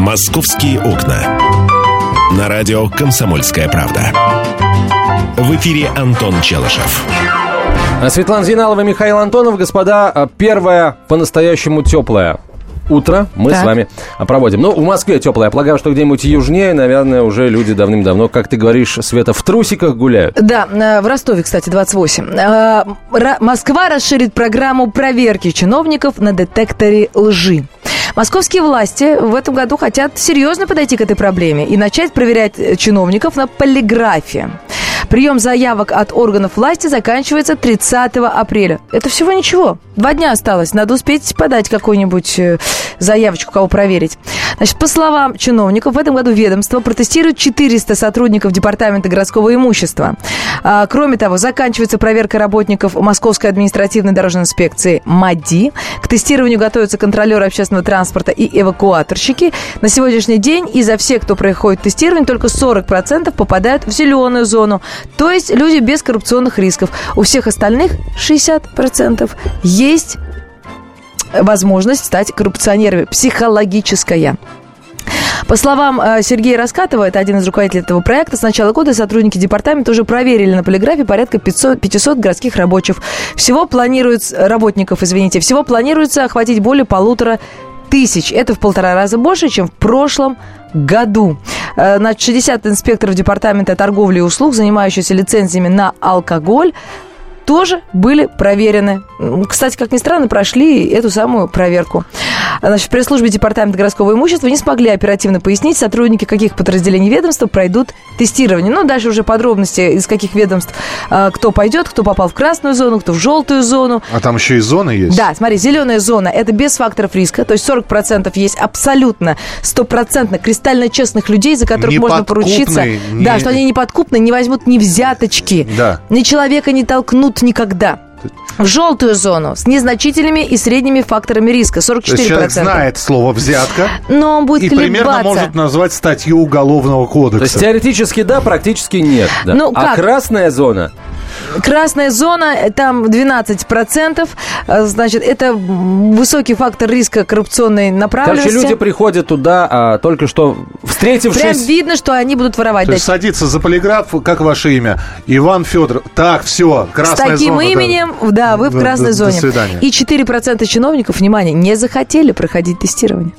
«Московские окна». На радио «Комсомольская правда». В эфире Антон Челышев. Светлана Зиналова, Михаил Антонов. Господа, первое по-настоящему теплое утро мы так. с вами проводим. Ну, в Москве теплое. Я полагаю, что где-нибудь южнее, наверное, уже люди давным-давно, как ты говоришь, Света, в трусиках гуляют. Да, э, в Ростове, кстати, 28. Э, Москва расширит программу проверки чиновников на детекторе лжи. Московские власти в этом году хотят серьезно подойти к этой проблеме и начать проверять чиновников на полиграфе. Прием заявок от органов власти заканчивается 30 апреля. Это всего ничего. Два дня осталось. Надо успеть подать какую-нибудь э, заявочку, кого проверить. Значит, по словам чиновников, в этом году ведомство протестирует 400 сотрудников Департамента городского имущества. А, кроме того, заканчивается проверка работников Московской административной дорожной инспекции МАДИ. К тестированию готовятся контролеры общественного транспорта и эвакуаторщики. На сегодняшний день изо всех, кто проходит тестирование, только 40% попадают в зеленую зону. То есть люди без коррупционных рисков. У всех остальных 60% есть возможность стать коррупционерами. Психологическая. По словам э, Сергея Раскатова, это один из руководителей этого проекта, с начала года сотрудники департамента уже проверили на полиграфе порядка 500, 500 городских рабочих. Всего планируется, работников, извините, всего планируется охватить более полутора тысяч. Это в полтора раза больше, чем в прошлом году. Э, на 60 инспекторов Департамента торговли и услуг, занимающихся лицензиями на алкоголь, тоже были проверены. Кстати, как ни странно, прошли эту самую проверку. Значит, в пресс-службе Департамента городского имущества не смогли оперативно пояснить, сотрудники каких подразделений ведомства пройдут тестирование. Ну, дальше уже подробности, из каких ведомств а, кто пойдет, кто попал в красную зону, кто в желтую зону. А там еще и зоны есть? Да, смотри, зеленая зона – это без факторов риска, то есть 40% есть абсолютно, стопроцентно кристально честных людей, за которых можно поручиться. Не... Да, что они не подкупны, не возьмут ни взяточки, да. ни человека не толкнут никогда. В желтую зону с незначительными и средними факторами риска 44%. То есть человек знает слово «взятка» Но он будет и колебаться. примерно может назвать статью Уголовного кодекса. То есть теоретически да, практически нет. Да. Ну, а как? красная зона Красная зона, там 12%. Э, значит, это высокий фактор риска коррупционной направленности. Короче, люди приходят туда, а, только что встретившись... Прям видно, что они будут воровать. То есть садиться за полиграф, как ваше имя? Иван Федоров. Так, все, красная зона. С таким зона, именем, да, вы в красной зоне. До свидания. И 4% чиновников, внимание, не захотели проходить тестирование.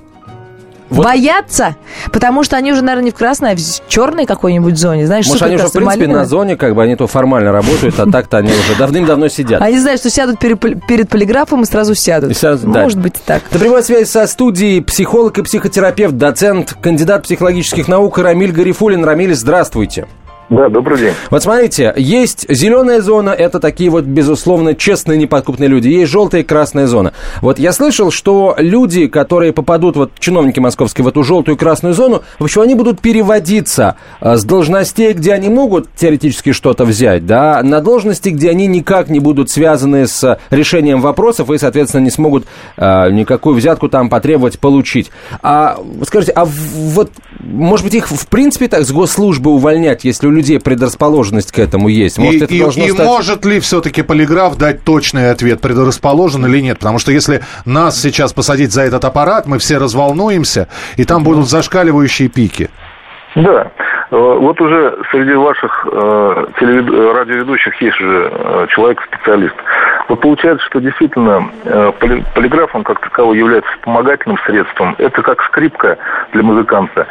Вот. Боятся, потому что они уже, наверное, не в красной, а в черной какой-нибудь зоне. Знаешь, Может, они уже, в принципе, малиновая. на зоне, как бы они то формально работают, а так-то они уже давным-давно сидят. Они знают, что сядут перед полиграфом и сразу сядут. И сядут Может быть так. На прямой связи со студией психолог и психотерапевт, доцент, кандидат психологических наук Рамиль Гарифулин. Рамиль, здравствуйте. Да, добрый день. Вот смотрите, есть зеленая зона, это такие вот, безусловно, честные, неподкупные люди. Есть желтая и красная зона. Вот я слышал, что люди, которые попадут, вот чиновники московские, в эту желтую и красную зону, в общем, они будут переводиться э, с должностей, где они могут теоретически что-то взять, да, на должности, где они никак не будут связаны с решением вопросов и, соответственно, не смогут э, никакую взятку там потребовать, получить. А скажите, а вот, может быть, их в принципе так с госслужбы увольнять, если у людей предрасположенность к этому есть. Может, и, это и, должно и стать... может ли все-таки полиграф дать точный ответ, предрасположен или нет? Потому что если нас сейчас посадить за этот аппарат, мы все разволнуемся, и там будут зашкаливающие пики. Да. Э, вот уже среди ваших э, телевед... радиоведущих есть уже э, человек-специалист. Вот получается, что действительно э, поли... полиграф, он как таковой является вспомогательным средством. Это как скрипка для музыканта.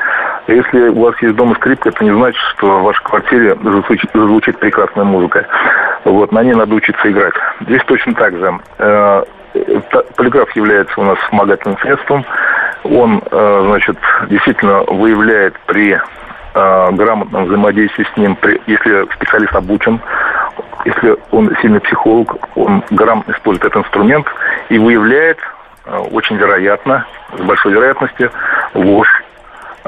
Если у вас есть дома скрипка, это не значит, что в вашей квартире зазвучит, зазвучит прекрасная музыка. Вот, на ней надо учиться играть. Здесь точно так же. Э, полиграф является у нас вспомогательным средством. Он, э, значит, действительно выявляет при э, грамотном взаимодействии с ним, если специалист обучен, если он сильный психолог, он грамотно использует этот инструмент и выявляет очень вероятно, с большой вероятностью, ложь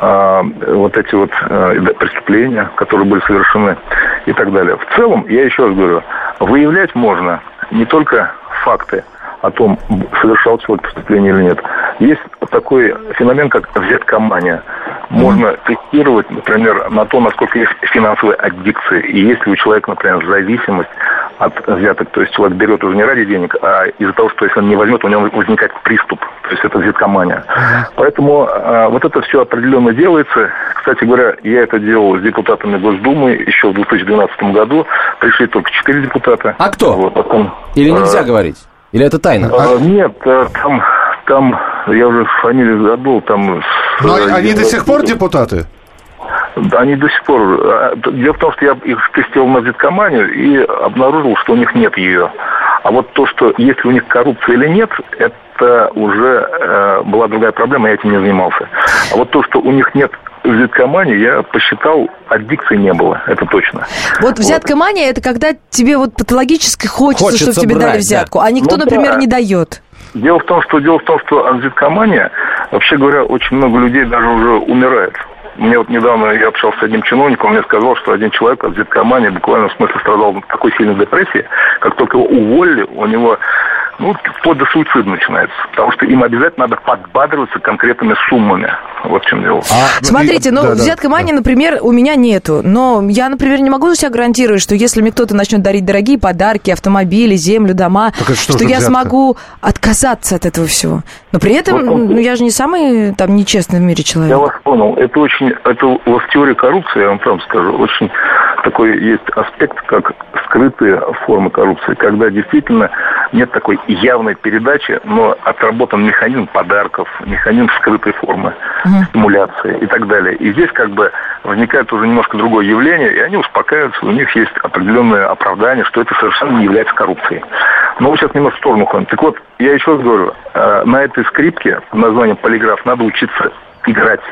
вот эти вот а, преступления, которые были совершены и так далее. В целом, я еще раз говорю, выявлять можно не только факты о том, совершал человек преступление или нет. Есть такой феномен, как взяткомания. Можно тестировать, например, на то, насколько есть финансовая аддикция, и есть ли у человека, например, зависимость от взяток. То есть человек берет уже не ради денег, а из-за того, что если он не возьмет, у него возникает приступ. То есть это взяткомания. Uh-huh. Поэтому а, вот это все определенно делается. Кстати говоря, я это делал с депутатами Госдумы еще в 2012 году. Пришли только четыре депутата. А кто? Вот, потом, Или нельзя а, говорить? Или это тайна? А, нет, а, там, там, я уже фамилию забыл, там... Но они, они до сих пор депутаты? Они до сих пор... А, дело в том, что я их тестировал на взяткоманию и обнаружил, что у них нет ее. А вот то, что есть ли у них коррупция или нет, это уже э, была другая проблема, я этим не занимался. А вот то, что у них нет взяткомании, я посчитал, аддикции не было, это точно. Вот взяткомания, вот. это когда тебе вот патологически хочется, хочется чтобы тебе брать, дали взятку, да. а никто, ну, например, да. не дает. Дело в том, что дело в том, что взяткомания, вообще говоря, очень много людей даже уже умирает. Мне вот недавно я общался с одним чиновником, он мне сказал, что один человек от взяткомании буквально в смысле страдал такой сильной депрессией, как только его уволили, у него ну, вплоть до суицида начинается. Потому что им обязательно надо подбадриваться конкретными суммами. Вот в чем дело. А, Смотрите, ну, да, взятка да, мани, да. например, у меня нету. Но я, например, не могу себя гарантировать, что если мне кто-то начнет дарить дорогие подарки, автомобили, землю, дома, что, что я взятка? смогу отказаться от этого всего. Но при этом, вот, ну, я же не самый там нечестный в мире человек. Я вас понял. Это очень, это у вас теория коррупции, я вам прям скажу, очень такой есть аспект, как скрытые формы коррупции, когда действительно нет такой явной передачи, но отработан механизм подарков, механизм скрытой формы, uh-huh. стимуляции и так далее. И здесь как бы возникает уже немножко другое явление, и они успокаиваются, у них есть определенное оправдание, что это совершенно не является коррупцией. Но мы сейчас немножко в сторону ходим. Так вот, я еще раз говорю, э, на этой скрипке под названием полиграф надо учиться играть.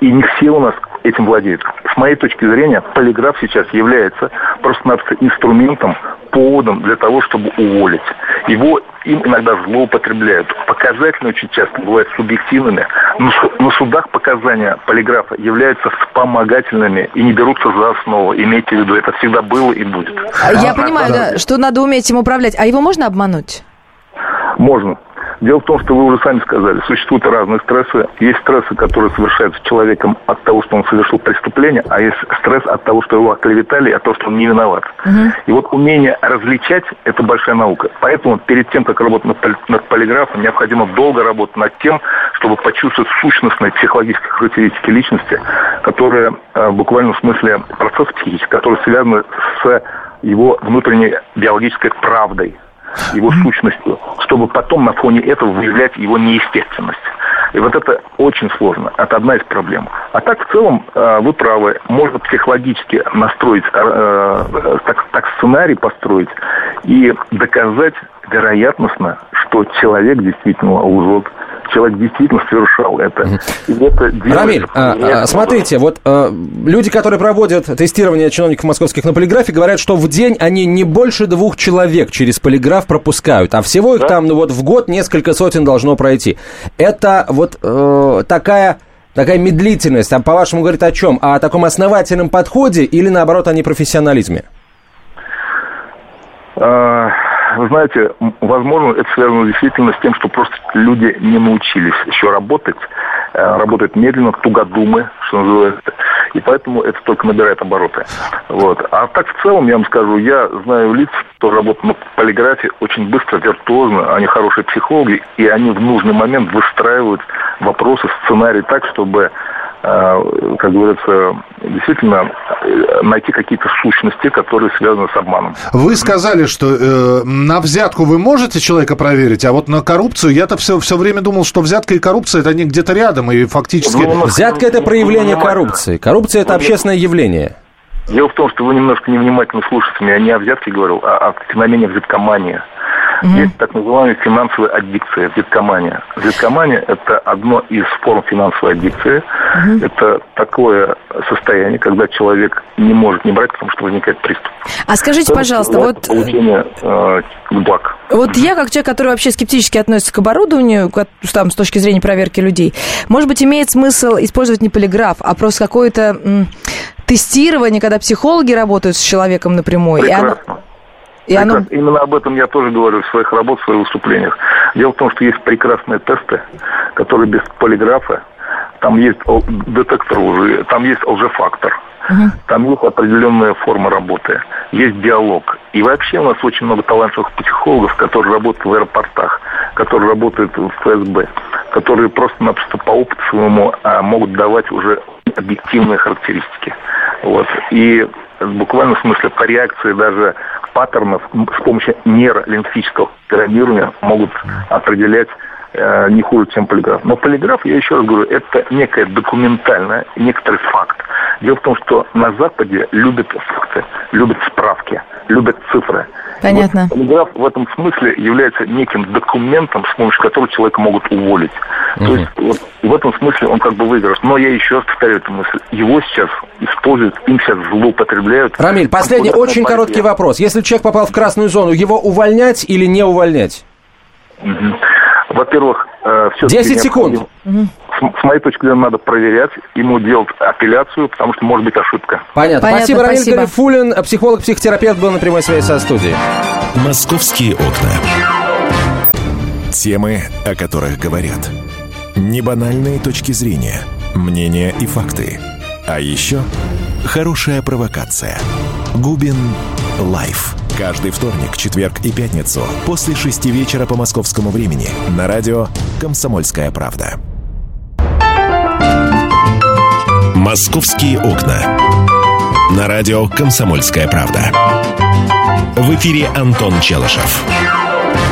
И не все у нас этим владеют. С моей точки зрения, полиграф сейчас является просто-напросто инструментом, поводом для того, чтобы уволить. Его им иногда злоупотребляют. Показатели очень часто бывают субъективными. Но на судах показания полиграфа являются вспомогательными и не берутся за основу. Имейте в виду, это всегда было и будет. Я а, понимаю, да, что надо уметь им управлять. А его можно обмануть? Можно. Дело в том, что вы уже сами сказали, существуют разные стрессы. Есть стрессы, которые совершаются человеком от того, что он совершил преступление, а есть стресс от того, что его оклеветали, от того, что он не виноват. Угу. И вот умение различать – это большая наука. Поэтому перед тем, как работать над, над полиграфом, необходимо долго работать над тем, чтобы почувствовать сущностные психологические характеристики личности, которые э, в буквальном смысле процесс психический, которые связаны с его внутренней биологической правдой его сущностью, чтобы потом на фоне этого выявлять его неестественность. И вот это очень сложно. Это одна из проблем. А так, в целом, э, вы правы. Можно психологически настроить, э, так, так сценарий построить и доказать вероятностно, что человек действительно лжет человек действительно совершал это. это Рамиль, а, а, смотрите, вот а, люди, которые проводят тестирование чиновников московских на полиграфе, говорят, что в день они не больше двух человек через полиграф пропускают, а всего их да? там ну, вот в год несколько сотен должно пройти. Это вот э, такая такая медлительность, а по-вашему говорит о чем? О таком основательном подходе или, наоборот, о непрофессионализме? А, знаете, возможно, это связано действительно с тем, что просто люди не научились еще работать, э, работают медленно, тугодумы, что называется, и поэтому это только набирает обороты. Вот. А так в целом, я вам скажу, я знаю лиц, кто работает на полиграфе очень быстро, виртуозно, они хорошие психологи, и они в нужный момент выстраивают вопросы, сценарий так, чтобы Э, как говорится, действительно э, найти какие-то сущности, которые связаны с обманом. Вы сказали, что э, на взятку вы можете человека проверить, а вот на коррупцию я-то все, все время думал, что взятка и коррупция это они где-то рядом, и фактически... Ну, взятка это проявление коррупции. Коррупция это общественное явление. Дело в том, что вы немножко невнимательно слушаете меня. Я не о взятке говорил, а о феномене взяткомании. Угу. Есть так называемая финансовая аддикция, взяткомания. Взяткомания – это одно из форм финансовой аддикции. Угу. Это такое состояние, когда человек не может не брать, потому что возникает приступ. А скажите, это пожалуйста, вот... Получение э, благ. Вот я, как человек, который вообще скептически относится к оборудованию, там, с точки зрения проверки людей, может быть, имеет смысл использовать не полиграф, а просто какое-то тестирование, когда психологи работают с человеком напрямую. Прекрасно. И оно... И оно... Именно об этом я тоже говорю в своих работах, в своих выступлениях. Дело в том, что есть прекрасные тесты, которые без полиграфа, там есть детектор лжи, там есть лжефактор. Там есть определенная форма работы, есть диалог. И вообще у нас очень много талантливых психологов, которые работают в аэропортах, которые работают в ФСБ, которые просто-напросто по опыту своему а, могут давать уже объективные характеристики. Вот. И в смысле по реакции даже паттернов с помощью нейролингвистического программирования могут определять э, не хуже, чем полиграф. Но полиграф, я еще раз говорю, это некое документальное, некоторый факт. Дело в том, что на Западе любят факты, любят справки, любят цифры. Понятно. Вот полиграф в этом смысле является неким документом, с помощью которого человека могут уволить. То есть вот, в этом смысле он как бы выигрыш. Но я еще раз повторяю эту мысль. Его сейчас используют, им сейчас злоупотребляют. Рамиль, последний очень короткий вопрос. Если человек попал в красную зону, его увольнять или не увольнять? Мгм. Во-первых, все 10 секунд. С, с моей точки зрения, надо проверять, ему делать апелляцию, потому что может быть ошибка. Понятно. Понятно, спасибо, Рамиль спасибо. Гарифулин, психолог-психотерапевт, был на прямой связи со студией. «Московские окна». Темы, о которых говорят. Небанальные точки зрения, мнения и факты. А еще хорошая провокация. Губин Live. Каждый вторник, четверг и пятницу после шести вечера по московскому времени на радио «Комсомольская правда». «Московские окна». На радио «Комсомольская правда». В эфире Антон Челышев.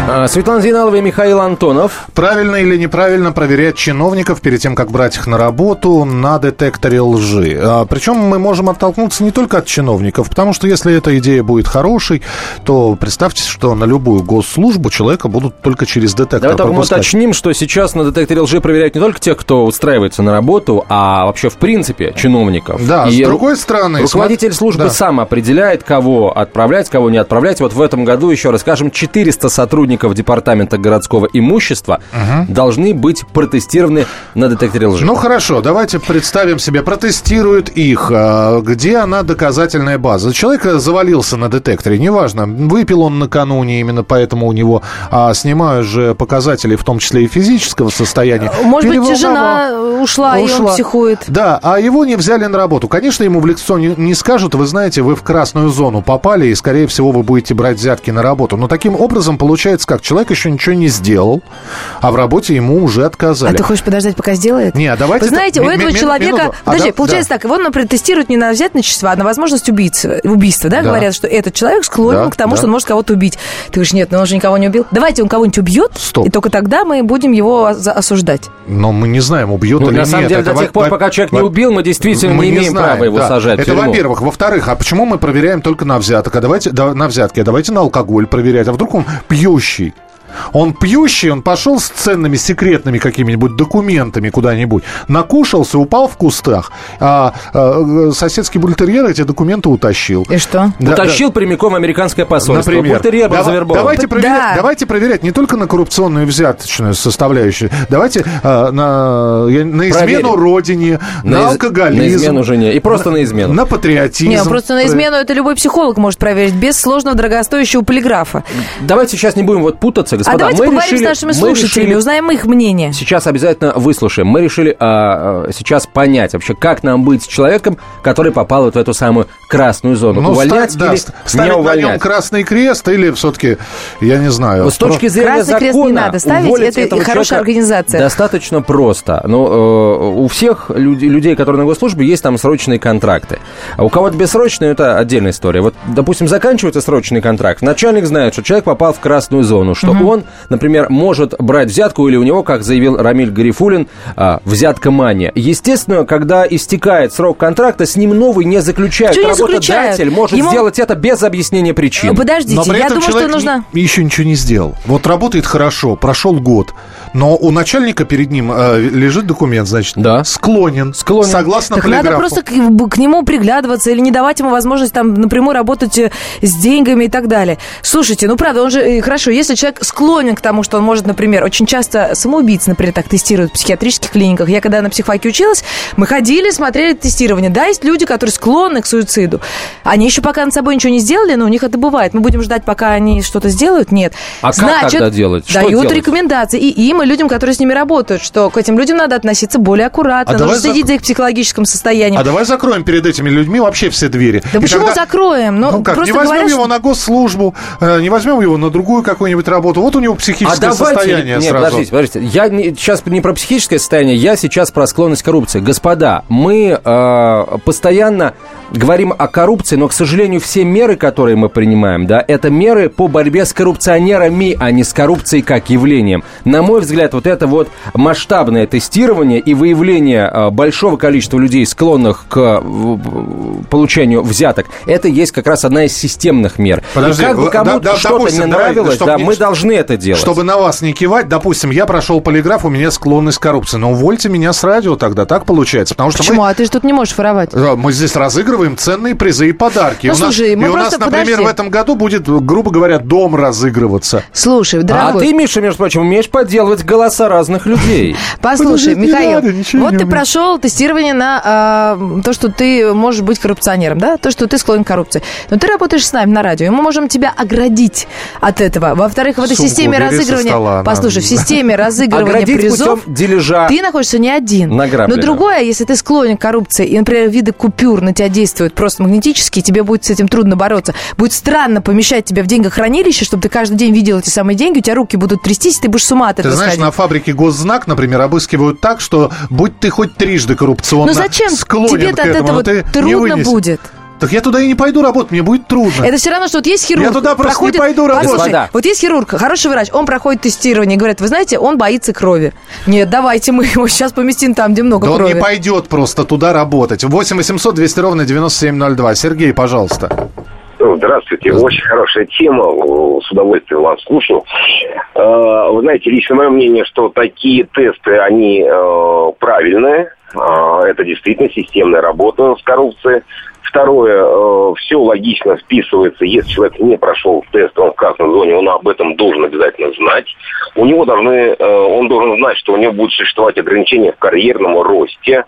А, Светлана Зиналова и Михаил Антонов. Правильно или неправильно проверять чиновников перед тем, как брать их на работу на детекторе лжи. А, причем мы можем оттолкнуться не только от чиновников, потому что если эта идея будет хорошей, то представьте, что на любую госслужбу человека будут только через детектор Давай только пропускать. уточним, что сейчас на детекторе лжи проверяют не только тех, кто устраивается на работу, а вообще в принципе чиновников. Да, с И другой стороны... Руководитель смо- службы да. сам определяет, кого отправлять, кого не отправлять. Вот в этом году, еще раз скажем, 400 сотрудников Департамента городского имущества должны быть протестированы на детекторе лжи. Ну хорошо, давайте представим себе, протестируют их. А, Где она доказательная база? Человек завалился на детекторе, неважно, выпил он накануне, именно поэтому у него а, снимают же показатели, в том числе и физического состояния. Может быть, жена ушла, и он психует. Да, а его не взяли на работу. Конечно, ему в лицо не, не скажут, вы знаете, вы в красную зону попали, и, скорее всего, вы будете брать взятки на работу. Но таким образом получается как? Человек еще ничего не сделал, а в работе ему уже отказали. А ты хочешь подождать, пока сделает? Не, а давайте... Вы знаете, ми- у этого человека... минуту. А Подожди, получается да. так, его например, тестируют не на взятничество, а на возможность убийства, убийства, да? Да. Говорят, что этот человек склонен Да, к тому, да. что он может кого-то убить. Ты говоришь, нет, но он же никого не убил. Давайте он кого-нибудь убьет, Стоп. и только тогда мы будем его осуждать. Но мы не знаем, убьет Ну, или на самом нет. деле, Это до тех пор, пока человек не убил, мы действительно мы не имеем знаем, права его да. сажать Это во-первых. Во-вторых, а почему мы проверяем только на взяток? А давайте да, на взятки, а давайте на алкоголь проверять. А вдруг он пьющий? вещи он пьющий, он пошел с ценными секретными какими-нибудь документами куда-нибудь, накушался, упал в кустах, а, а, соседский бультерьер эти документы утащил. И что? Да, Утащил прямиком американское посольство. Например. Бультерьер был завербован. давайте, проверять, Да. давайте проверять не только на коррупционную взяточную составляющую. Давайте а, на, я- на измену Проверим. родине, на, из- алкоголизм. На измену жене. И просто на измену. На патриотизм. Не, просто на измену это любой психолог может проверить, без сложного дорогостоящего полиграфа. Давайте сейчас не будем вот путаться, господа. а давайте мы поговорим решили, с нашими слушателями, решили- узнаем их мнение. Сейчас обязательно выслушаем. Мы решили а, а, сейчас понять вообще, как нам быть с человеком, который попал вот в эту самую красную зону. Ну, увольнять ста- да, или ст- не ставить на нем увольнять? красный крест или все-таки, я не знаю. С точки зрения Красный крест не закона надо ставить, это этого хорошая человека организация. Достаточно просто. Ну, э, у всех люд- людей, которые на госслужбе, есть там срочные контракты. А у кого-то бессрочные, это отдельная история. Вот, допустим, заканчивается срочный контракт. Начальник знает, что человек попал в красную зону, что он, например, может брать взятку, или у него, как заявил Рамиль Гарифулин, а, взятка мания. Естественно, когда истекает срок контракта, с ним новый не заключают. Почему не Работодатель заключают? может Ему- сделать это без объяснения причин. Подождите, Но при я этом думаю, что нужно... не- еще ничего не сделал. Вот работает хорошо, прошел год, но у начальника перед ним э, лежит документ, значит, Да. склонен, Склонен. согласно Так надо полиграфу. просто к, к нему приглядываться или не давать ему возможность там напрямую работать э, с деньгами и так далее. Слушайте, ну правда, он же, э, хорошо, если человек склонен склонен к тому, что он может, например, очень часто самоубийц, например, так тестируют в психиатрических клиниках. Я когда на психфаке училась, мы ходили, смотрели тестирование. Да, есть люди, которые склонны к суициду. Они еще пока над собой ничего не сделали, но у них это бывает. Мы будем ждать, пока они что-то сделают? Нет. А Значит, как тогда делать? Что дают делать? рекомендации и им, и людям, которые с ними работают, что к этим людям надо относиться более аккуратно, А нужно давай следить зак- за их психологическим состоянием. А давай закроем перед этими людьми вообще все двери. Да И почему тогда- закроем? Ну, Ну как, не возьмем говорят, его что- на госслужбу, э, не возьмем его на другую какую-нибудь работу. Вот у него А психическое давайте, состояние нет, сразу. подождите, подождите. Я не- сейчас не про психическое состояние, я сейчас про склонность к коррупции. Господа, мы э, постоянно говорим о коррупции, но, к сожалению, все меры, которые мы принимаем, да, это меры по борьбе с коррупционерами, а не с коррупцией как явлением. На мой взгляд, вот это вот масштабное тестирование и выявление э, большого количества людей, склонных к э, получению взяток, это есть как раз одна из системных мер. Подожди, и как бы кому-то да- что-то допустим, не давай, нравилось, чтоб да, не- мы должны это делать. Чтобы на вас не кивать, допустим, я прошел полиграф, у меня склонность к коррупции. Но увольте меня с радио тогда, так получается. Потому что Почему? мы, А ты же тут не можешь воровать. Мы здесь разыгрываем ценные призы и подарки. Ну, И у нас, слушай, мы и у нас, просто- например, подожди. в этом году будет, грубо говоря, дом разыгрываться. Слушай, А дорогой, ты, Миша, между прочим, умеешь подделывать голоса разных людей. Послушай, Михаил, вот ты прошел тестирование на а, то, что ты можешь быть коррупционером, да? То, что ты склонен к коррупции. Но ты работаешь с нами на радио, и мы можем тебя оградить от этого. Во-вторых, в этой системе разыгрывания... Послушай, в системе разыгрывания призов... дележа. Ты находишься не один. Но другое, если ты склонен к коррупции, и, например, виды купюр на тебя действуют просто магнетически, тебе будет с этим трудно бороться. Будет странно помещать тебя в деньгохранилище, чтобы ты каждый день видел эти самые деньги, у тебя руки будут трястись, и ты будешь с ума от Ты этого знаешь, сходить. на фабрике Госзнак, например, обыскивают так, что будь ты хоть трижды коррупционно Ну зачем тебе от этого ты трудно будет? Так я туда и не пойду работать, мне будет трудно. Это все равно, что вот есть хирург. Я туда просто не проходит- пойду работать. Послушай, вот есть хирург, хороший врач, он проходит тестирование, говорят, вы знаете, он боится крови. Нет, давайте мы его сейчас поместим там, где много Да он крови. не пойдет просто туда работать. 8 800 200 ровно 9702. Сергей, пожалуйста. Ну, Здравствуйте. Очень хорошая тема. С удовольствием вас слушаю. Э, Вы знаете, лично мое мнение, что такие тесты, они э, правильные. Э, Это действительно системная работа с коррупцией. Второе, все логично списывается. Если человек не прошел тест, он в красной зоне, он об этом должен обязательно знать. У него должны, э, он должен знать, что у него будет существовать ограничения в карьерном росте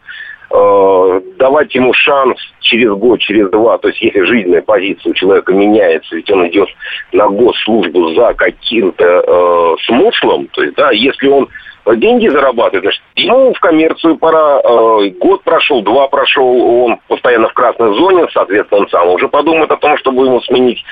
э, давать ему шанс через год, через два, то есть если жизненная позиция у человека меняется, ведь он идет на госслужбу за каким-то э, смыслом, то есть, да, если он деньги зарабатывает, значит, ему в коммерцию пора, э, год прошел, два прошел, он постоянно в красной зоне, соответственно, он сам уже подумает о том, чтобы ему сменить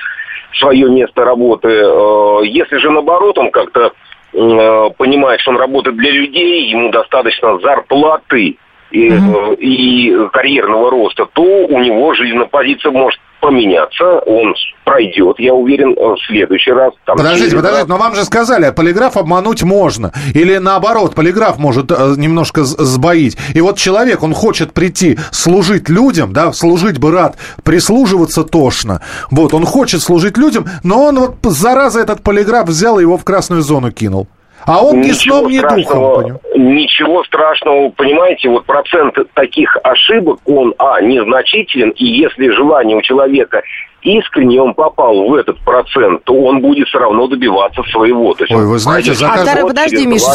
свое место работы. Э, Если же наоборот, он как-то э, понимает, что он работает для людей, ему достаточно зарплаты и, э, и карьерного роста, то у него жизненная позиция может поменяться, он пройдет, я уверен, э, в следующий раз. Там, Подождите, через подождите, но вам же сказали, полиграф обмануть можно. Или наоборот, полиграф может э, немножко сбоить. И вот человек, он хочет прийти служить людям, да, служить бы рад, прислуживаться тошно. Вот, он хочет служить людям, но он вот, зараза, этот полиграф взял и его в красную зону кинул. А он ни сном, ни духом. ничего страшного, понимаете, вот процент таких ошибок, он, а, незначителен, и если желание у человека искренне он попал в этот процент, то он будет все равно добиваться своего. То есть Ой, вы знаете, пройдет заказ- А, через Тара, год, подожди, Миша,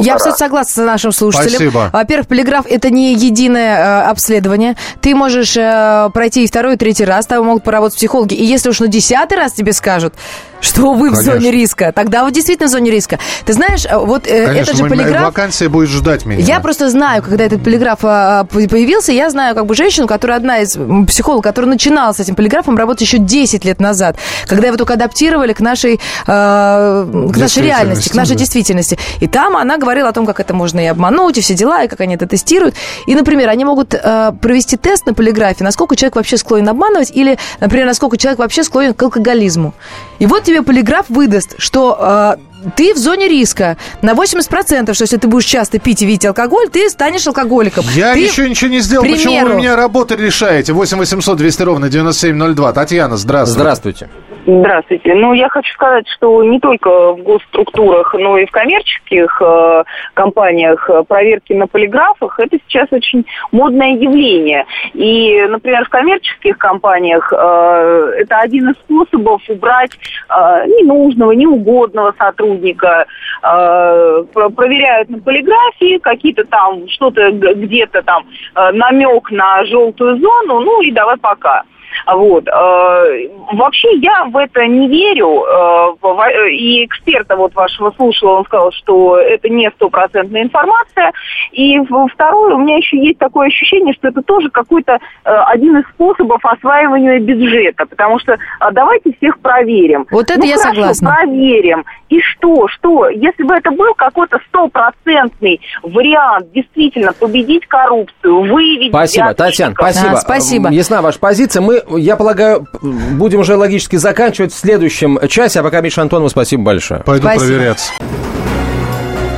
я все согласна с нашим слушателем. Спасибо. Во-первых, полиграф – это не единое э, обследование. Ты можешь э, пройти и второй, и третий раз, там могут поработать психологи. И если уж на десятый раз тебе скажут, что вы в Конечно. зоне риска, тогда вы действительно в зоне риска. Ты знаешь, э, вот э, Конечно, это же полиграф... вакансия будет ждать меня. Я просто знаю, когда этот полиграф а, п- появился, я знаю как бы женщину, которая одна из психологов, которая начинала с этим полиграфом работать еще 10 лет назад, когда его только адаптировали к нашей, э, к нашей реальности, к нашей да. действительности. И там она говорила о том, как это можно и обмануть, и все дела, и как они это тестируют. И, например, они могут провести тест на полиграфе, насколько человек вообще склонен обманывать, или, например, насколько человек вообще склонен к алкоголизму. И вот тебе полиграф выдаст, что э, ты в зоне риска на 80%, что если ты будешь часто пить и видеть алкоголь, ты станешь алкоголиком. Я Ты, еще ничего не сделал. к Почему вы примеру, меня работу решаете? 8 800 200 ровно 9702. Татьяна, здравствуйте. Здравствуйте. Здравствуйте. Ну, я хочу сказать, что не только в госструктурах, но и в коммерческих э, компаниях э, проверки на полиграфах это сейчас очень модное явление. И, например, в коммерческих компаниях э, это один из способов убрать э, ненужного, неугодного сотрудника. Э, проверяют на полиграфии какие-то там, что-то где-то там э, намек на желтую зону, ну и давай пока. Вот. Э, вообще я в это не верю. Э, и эксперта вот вашего слушала, он сказал, что это не стопроцентная информация. И второе, у меня еще есть такое ощущение, что это тоже какой-то э, один из способов осваивания бюджета. Потому что давайте всех проверим. Вот это ну, я хорошо, согласна. проверим. И что? Что? Если бы это был какой-то стопроцентный вариант действительно победить коррупцию, выявить Спасибо, Татьяна, спасибо. Да, спасибо. Ясна ваша позиция. Мы, я полагаю, будем уже логически заканчивать в следующем часе. А пока, Миша Антонову, спасибо большое. Пойду Спасибо. проверяться.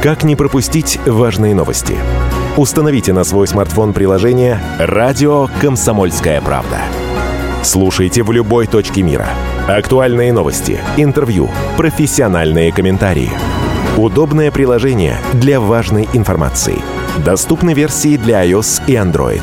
Как не пропустить важные новости? Установите на свой смартфон приложение «Радио Комсомольская правда». Слушайте в любой точке мира. Актуальные новости, интервью, профессиональные комментарии. Удобное приложение для важной информации. Доступны версии для iOS и Android.